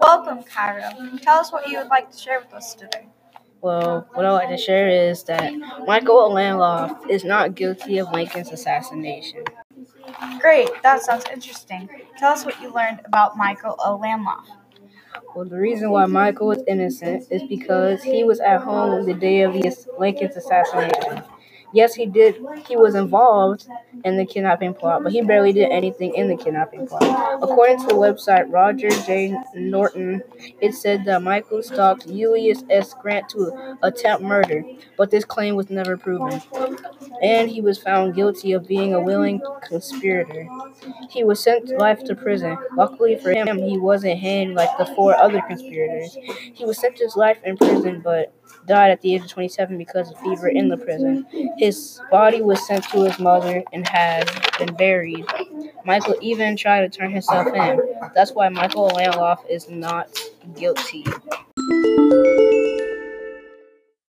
Welcome, Cairo. Tell us what you would like to share with us today. Well, what I'd like to share is that Michael Olanloff is not guilty of Lincoln's assassination. Great, that sounds interesting. Tell us what you learned about Michael Olanloff. Well, the reason why Michael is innocent is because he was at home the day of Lincoln's assassination. Yes, he did. He was involved in the kidnapping plot, but he barely did anything in the kidnapping plot. According to the website Roger J. Norton, it said that Michael stalked Ulysses S. Grant to attempt murder, but this claim was never proven. And he was found guilty of being a willing conspirator. He was sent life to prison. Luckily for him, he wasn't hanged like the four other conspirators. He was sentenced to life in prison, but died at the age of 27 because of fever in the prison. His body was sent to his mother and has been buried. Michael even tried to turn himself in. That's why Michael Landloff is not guilty.